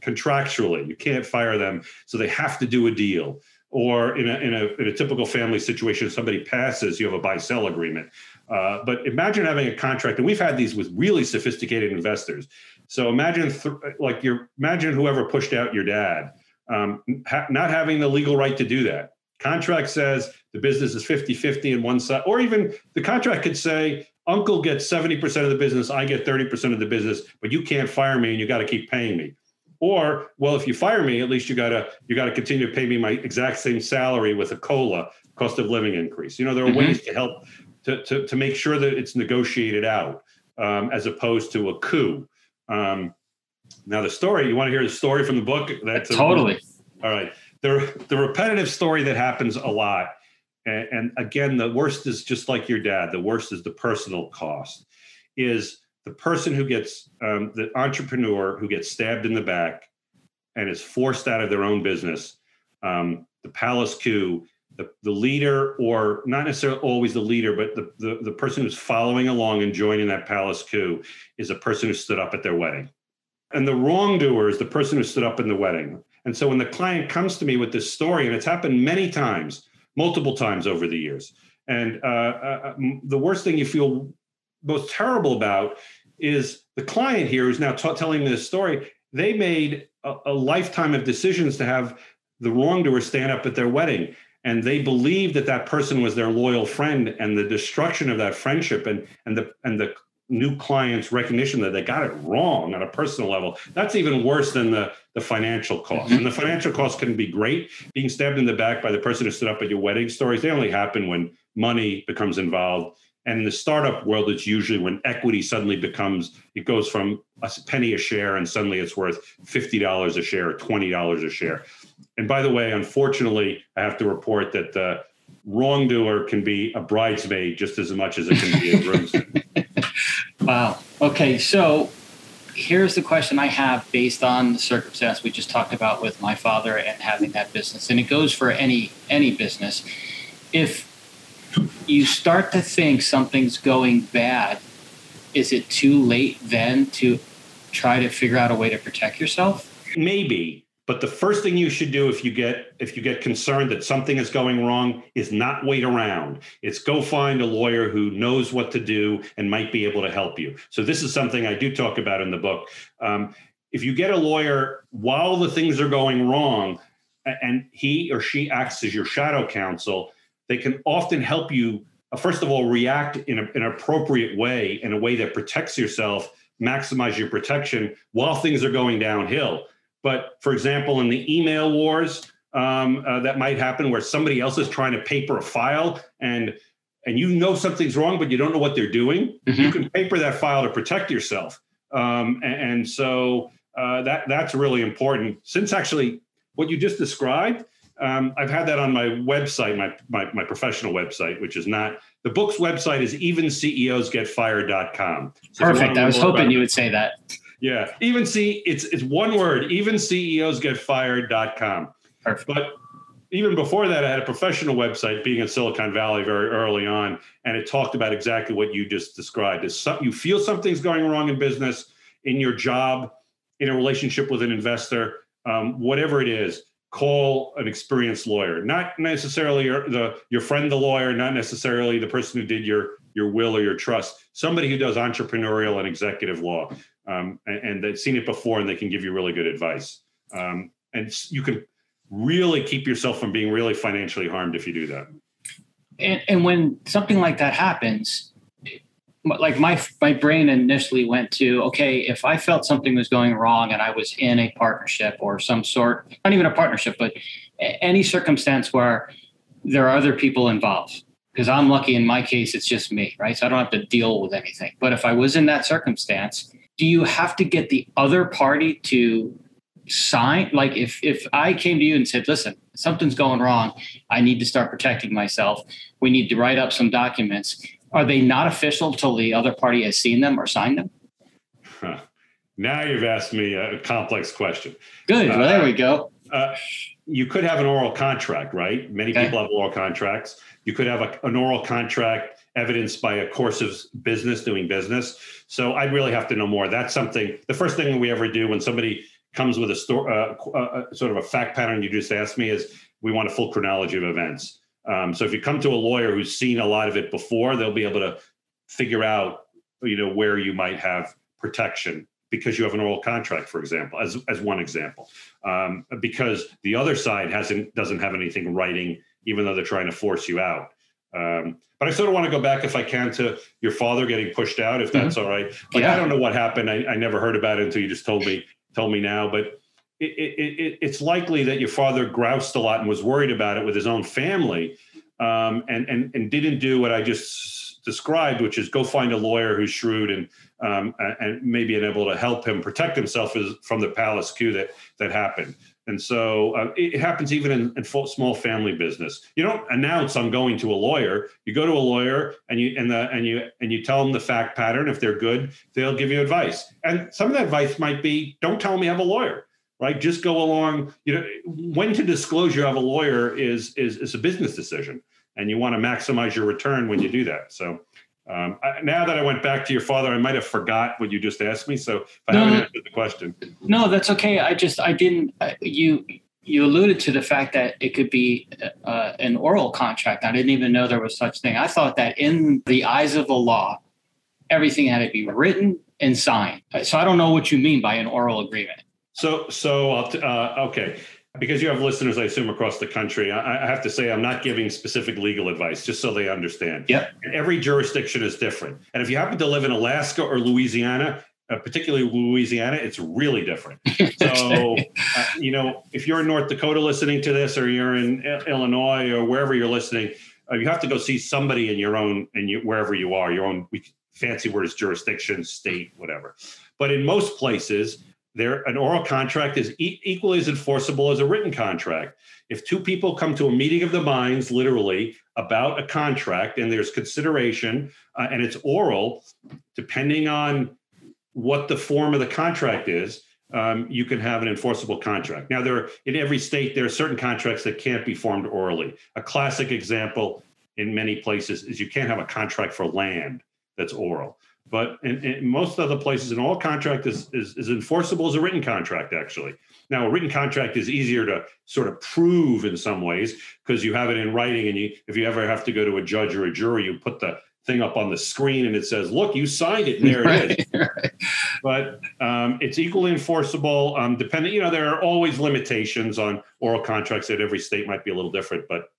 contractually, you can't fire them, so they have to do a deal or in a, in a, in a typical family situation, somebody passes, you have a buy sell agreement. Uh, but imagine having a contract, and we've had these with really sophisticated investors. So imagine, th- like your imagine whoever pushed out your dad, um, ha- not having the legal right to do that. Contract says the business is 50 50 in one side, or even the contract could say, Uncle gets 70% of the business, I get 30% of the business, but you can't fire me and you got to keep paying me. Or, well, if you fire me, at least you gotta you gotta continue to pay me my exact same salary with a cola cost of living increase. You know, there are mm-hmm. ways to help to, to, to make sure that it's negotiated out um, as opposed to a coup. Um, now, the story you want to hear the story from the book? That's totally all right. The the repetitive story that happens a lot, and, and again, the worst is just like your dad. The worst is the personal cost. Is the person who gets um, the entrepreneur who gets stabbed in the back and is forced out of their own business. Um, the palace coup the, the leader, or not necessarily always the leader, but the, the, the person who's following along and joining that palace coup is a person who stood up at their wedding. And the wrongdoer is the person who stood up in the wedding. And so when the client comes to me with this story, and it's happened many times, multiple times over the years, and uh, uh, the worst thing you feel most terrible about is the client here who's now t- telling me this story. They made a, a lifetime of decisions to have the wrongdoer stand up at their wedding and they believed that that person was their loyal friend and the destruction of that friendship and and the and the new clients recognition that they got it wrong on a personal level. That's even worse than the the financial cost. Mm-hmm. and the financial cost can be great. Being stabbed in the back by the person who stood up at your wedding stories they only happen when money becomes involved. And in the startup world it's usually when equity suddenly becomes it goes from a penny a share and suddenly it's worth $50 a share or $20 a share and by the way, unfortunately, I have to report that the wrongdoer can be a bridesmaid just as much as it can be a groomsman. wow. Okay, so here's the question I have based on the circumstance we just talked about with my father and having that business, and it goes for any any business. If you start to think something's going bad, is it too late then to try to figure out a way to protect yourself? Maybe, but the first thing you should do if you get if you get concerned that something is going wrong is not wait around. It's go find a lawyer who knows what to do and might be able to help you. So this is something I do talk about in the book. Um, if you get a lawyer while the things are going wrong, and he or she acts as your shadow counsel, they can often help you. Uh, first of all, react in a, an appropriate way, in a way that protects yourself, maximize your protection while things are going downhill but for example, in the email wars um, uh, that might happen where somebody else is trying to paper a file and and you know something's wrong, but you don't know what they're doing, mm-hmm. you can paper that file to protect yourself. Um, and, and, so uh, that that's really important. Since actually what you just described, um, I've had that on my website, my, my, my professional website, which is not the book's website is evenceosgetfired.com. So Perfect. I was hoping you would say that. Yeah. Even see it's it's one word, even CEOs get fired.com. Perfect. But even before that, I had a professional website being in Silicon Valley very early on, and it talked about exactly what you just described. Is some, you feel something's going wrong in business, in your job, in a relationship with an investor, um, whatever it is, call an experienced lawyer. Not necessarily your, the your friend, the lawyer, not necessarily the person who did your your will or your trust. Somebody who does entrepreneurial and executive law um, and, and, they've seen it before and they can give you really good advice. Um, and you can really keep yourself from being really financially harmed if you do that. And, and when something like that happens, like my my brain initially went to okay if i felt something was going wrong and i was in a partnership or some sort not even a partnership but any circumstance where there are other people involved because i'm lucky in my case it's just me right so i don't have to deal with anything but if i was in that circumstance do you have to get the other party to sign? Like if if i came to you and said listen something's going wrong. I need to start protecting myself. We need to write up some documents are they not official till the other party has seen them or signed them? Huh. now you've asked me a complex question. Good. Well, uh, there we go. Uh, you could have an oral contract right? Many okay. people have oral contracts. You could have a, an oral contract evidenced by a course of business doing business. So I'd really have to know more. That's something. The first thing we ever do when somebody comes with a store, uh, uh, uh, sort of a fact pattern you just asked me is we want a full chronology of events. Um, so if you come to a lawyer who's seen a lot of it before, they'll be able to figure out, you know, where you might have protection because you have an oral contract, for example, as as one example. Um, because the other side hasn't doesn't have anything writing, even though they're trying to force you out. Um, but I sort of want to go back, if I can, to your father getting pushed out, if that's mm-hmm. all right. Like yeah. I don't know what happened. I, I never heard about it until you just told me told me now. But it, it, it, it's likely that your father groused a lot and was worried about it with his own family, um, and and and didn't do what I just described, which is go find a lawyer who's shrewd and um, and maybe able to help him protect himself from the palace coup that that happened. And so uh, it happens even in, in full, small family business. You don't announce I'm going to a lawyer. You go to a lawyer and you and the and you and you tell them the fact pattern. If they're good, they'll give you advice. And some of that advice might be, don't tell me I have a lawyer right? Just go along. You know, when to disclose you have a lawyer is is is a business decision, and you want to maximize your return when you do that. So. Um, I, now that I went back to your father, I might have forgot what you just asked me. So if I no, haven't answered the question, no, that's okay. I just I didn't. Uh, you you alluded to the fact that it could be uh, an oral contract. I didn't even know there was such thing. I thought that in the eyes of the law, everything had to be written and signed. So I don't know what you mean by an oral agreement. So, so uh, okay, because you have listeners, I assume across the country. I, I, have to say, I'm not giving specific legal advice, just so they understand. Yeah. Every jurisdiction is different, and if you happen to live in Alaska or Louisiana, uh, particularly Louisiana, it's really different. So, uh, you know, if you're in North Dakota listening to this, or you're in Illinois or wherever you're listening, uh, you have to go see somebody in your own and you, wherever you are, your own fancy word is jurisdiction, state, whatever. But in most places, there an oral contract is e- equally as enforceable as a written contract. If two people come to a meeting of the minds literally about a contract and there's consideration uh, and it's oral depending on what the form of the contract is um, you can have an enforceable contract. Now there are, in every state there are certain contracts that can't be formed orally. A classic example in many places is you can't have a contract for land that's oral but in, in, most other places, an oral contract is, is, is enforceable as a written contract, actually. Now, a written contract is easier to sort of prove in some ways because you have it in writing, and you, if you ever have to go to a judge or a jury, you put the thing up on the screen and it says, "Look, you signed it, and there right, it is." Right. But um, it's equally enforceable. Um, depending, you know, there are always limitations on oral contracts that every state might be a little different, but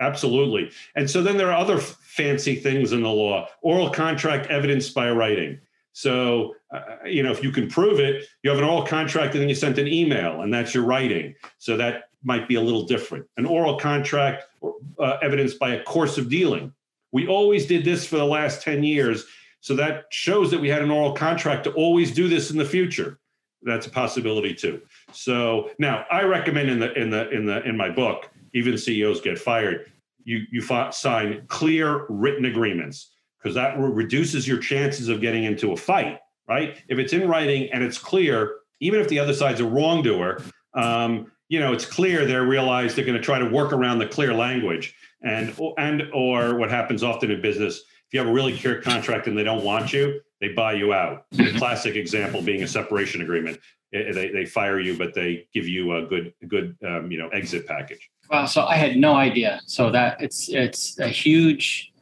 Absolutely. And so then there are other fancy things in the law oral contract evidenced by writing. So, uh, you know, if you can prove it, you have an oral contract and then you sent an email and that's your writing. So that might be a little different. An oral contract uh, evidenced by a course of dealing. We always did this for the last 10 years. So that shows that we had an oral contract to always do this in the future. That's a possibility too. So now I recommend in the in the in the in my book even CEOs get fired. You you sign clear written agreements because that reduces your chances of getting into a fight. Right? If it's in writing and it's clear, even if the other side's a wrongdoer, um, you know it's clear they realize they're going to try to work around the clear language and and or what happens often in business if you have a really clear contract and they don't want you they buy you out the classic example being a separation agreement they, they fire you but they give you a good good um, you know exit package Wow, so I had no idea. So that it's it's a huge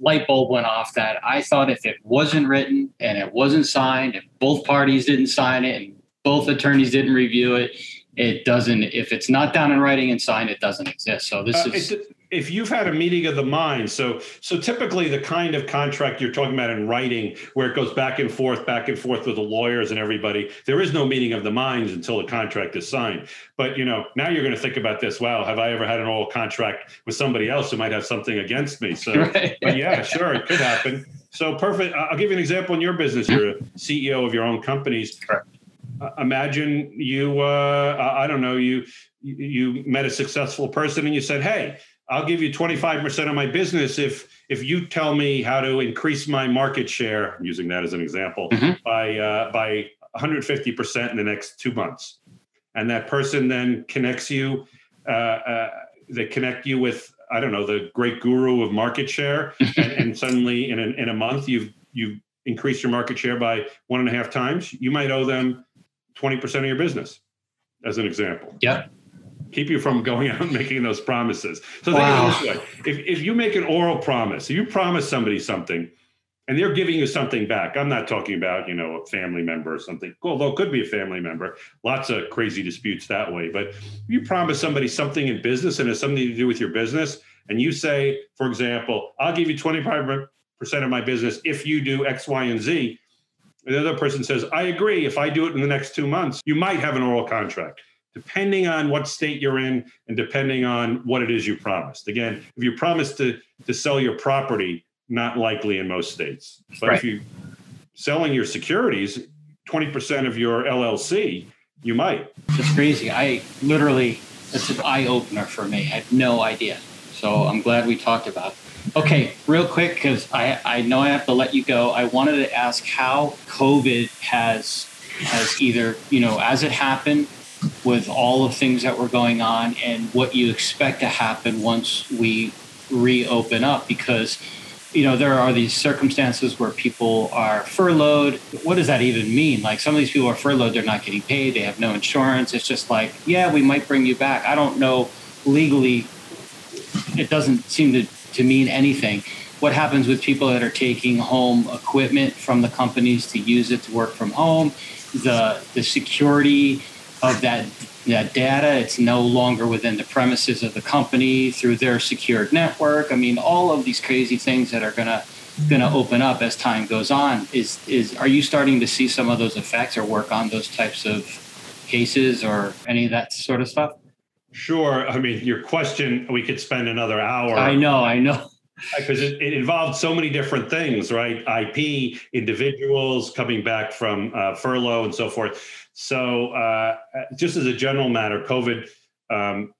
light bulb went off that I thought if it wasn't written and it wasn't signed, if both parties didn't sign it and both attorneys didn't review it, it doesn't. If it's not down in writing and signed, it doesn't exist. So this uh, is if you've had a meeting of the mind so so typically the kind of contract you're talking about in writing where it goes back and forth back and forth with the lawyers and everybody there is no meeting of the minds until the contract is signed. But you know now you're going to think about this wow have i ever had an oral contract with somebody else who might have something against me? So right. but yeah sure it could happen. So perfect i'll give you an example in your business you're a ceo of your own companies. Uh, imagine you uh, i don't know you you met a successful person and you said hey I'll give you 25% of my business if if you tell me how to increase my market share, I'm using that as an example, mm-hmm. by uh, by 150% in the next two months. And that person then connects you, uh, uh, they connect you with, I don't know, the great guru of market share. and, and, suddenly in a, in a month, you've, you've increased your market share by one and a half times. You might owe them 20% of your business, as an example. Yeah keep you from going out and making those promises. So Wow. think of this way: if if you make an oral promise, if you promise somebody something, and they're giving you something back. I'm not talking about you know a family member or something. Although it could be a family member. Lots of crazy disputes that way. But you promise somebody something in business and it's something to do with your business, and you say, for example, I'll give you 25 percent of my business if you do X, Y, and Z. And the other person says, I agree. If I do it in the next two months, you might have an oral contract, depending on what state you're in and depending on what it is you promised. Again, if you promise to to sell your property, not likely in most states. But Right. if you selling your securities, 20% of your LLC, you might. It's crazy. I literally, it's an eye opener for me. I had no idea. So I'm glad we talked about it. Okay, real quick, because I, I know I have to let you go. I wanted to ask how COVID has has either, you know, as it happened with all of things that were going on and what you expect to happen once we reopen up because you know there are these circumstances where people are furloughed. What does that even mean? Like some of these people are furloughed they're not getting paid they have no insurance. It's just like yeah we might bring you back. I don't know legally. It doesn't seem to, to mean anything. What happens with people that are taking home equipment from the companies to use it to work from home? The the security of that that data it's no longer within the premises of the company through their secured network i mean all of these crazy things that are going to going to open up as time goes on is is are you starting to see some of those effects or work on those types of cases or any of that sort of stuff Sure. I mean, your question, we could spend another hour. i know i know because it, it involved so many different things, right? IP, individuals coming back from uh, furlough and so forth. So, uh, just as a general matter, COVID, um,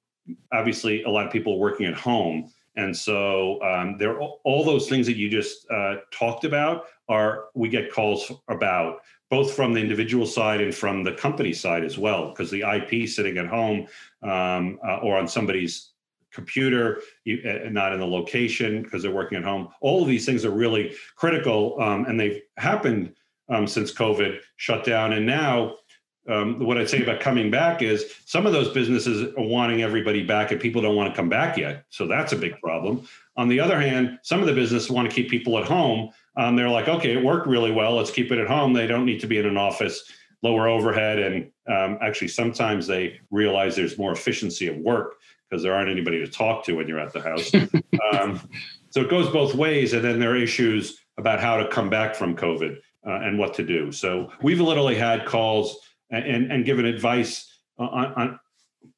obviously, a lot of people are working at home. And so, um, there all those things that you just uh, talked about are we get calls about both from the individual side and from the company side as well, because the IP sitting at home um, uh, or on somebody's computer, you, uh, not in the location because they're working at home. All of these things are really critical, um, and they've happened um, since COVID shut down. And now, um, what I'd say about coming back is some of those businesses are wanting everybody back, and people don't want to come back yet. So that's a big problem. On the other hand, some of the businesses want to keep people at home. Um, they're like, okay, it worked really well. Let's keep it at home. They don't need to be in an office, lower overhead, and um, actually sometimes they realize there's more efficiency of work because there aren't anybody to talk to when you're at the house. um, so it goes both ways. And then there are issues about how to come back from COVID uh, and what to do. So we've literally had calls and, and, given advice on, on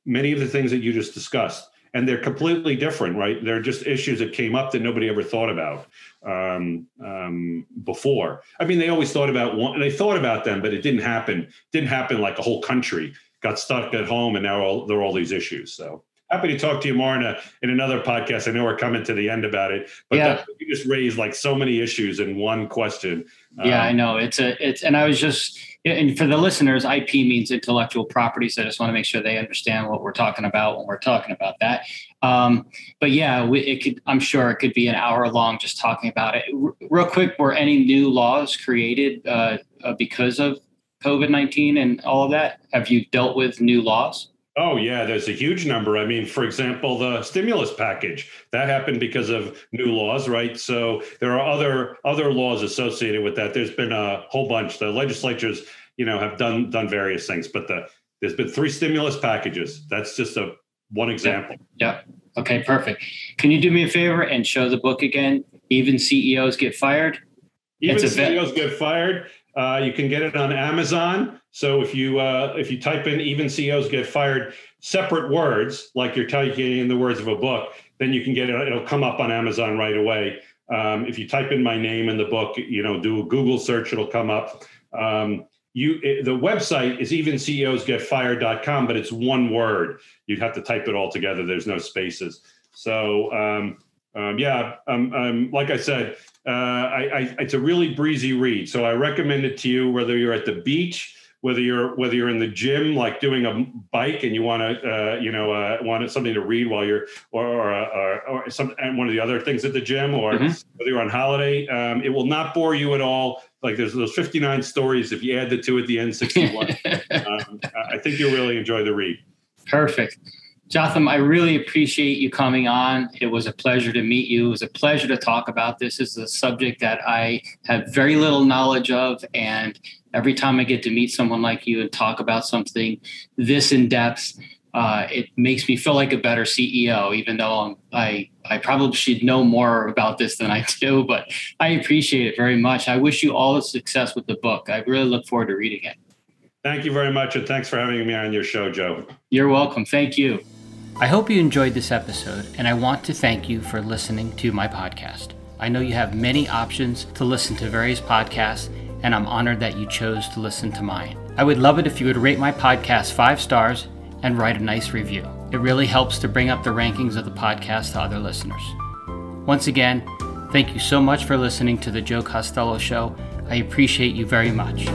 many of the things that you just discussed. And they're completely different, right? They're just issues that came up that nobody ever thought about um, um, before. I mean, they always thought about one, they thought about them, but it didn't happen. Didn't happen like a whole country got stuck at home, and now all, there are all these issues. So happy to talk to you more in, a, in another podcast. I know we're coming to the end about it, but Yeah. that, you just raised like so many issues in one question. Yeah, I Um, know. It's a it's and I was just and for the listeners, IP means intellectual property. So I just want to make sure they understand what we're talking about when we're talking about that. Um, but yeah, we, it could. I'm sure it could be an hour long just talking about it. R- real quick, were any new laws created uh, uh, because of COVID nineteen and all of that? Have you dealt with new laws? Oh yeah, there's a huge number. I mean, for example, the stimulus package that happened because of new laws, right? So there are other other laws associated with that. There's been a whole bunch. The legislatures, you know, have done done various things, but the there's been three stimulus packages. That's just a one example. Yep. Okay, perfect. Can you do me a favor and show the book again? Even CEOs get fired. Even It's a vet- CEOs get fired. Uh, you can get it on Amazon. So if you uh, if you type in "even CEOs get fired," separate words like you're typing in the words of a book, then you can get it. It'll come up on Amazon right away. Um, if you type in my name in the book, you know, do a Google search, it'll come up. Um, you it, the website is even CEOs get fired.com, but it's one word. You'd have to type it all together. There's no spaces. So um, um, yeah, um, um, like I said, uh, I, I, it's a really breezy read. So I recommend it to you whether you're at the beach, whether you're whether you're in the gym, like doing a bike, and you want to, uh, you know, uh, want something to read while you're, or or, or, or some and one of the other things at the gym, or Mhm. whether you're on holiday. Um, it will not bore you at all. Like there's those 59 stories. If you add the two at the end, 61. um, I think you'll really enjoy the read. Perfect. Jotham, I really appreciate you coming on. It was a pleasure to meet you. It was a pleasure to talk about this. This is a subject that I have very little knowledge of. And every time I get to meet someone like you and talk about something this in depth, uh, it makes me feel like a better CEO, even though I'm, i I probably should know more about this than I do. But I appreciate it very much. I wish you all the success with the book. I really look forward to reading it. Thank you very much, and thanks for having me on your show, Joe. You're welcome. Thank you. I hope you enjoyed this episode, and I want to thank you for listening to my podcast. I know you have many options to listen to various podcasts, and I'm honored that you chose to listen to mine. I would love it if you would rate my podcast five stars and write a nice review. It really helps to bring up the rankings of the podcast to other listeners. Once again, thank you so much for listening to The Joe Costello Show. I appreciate you very much.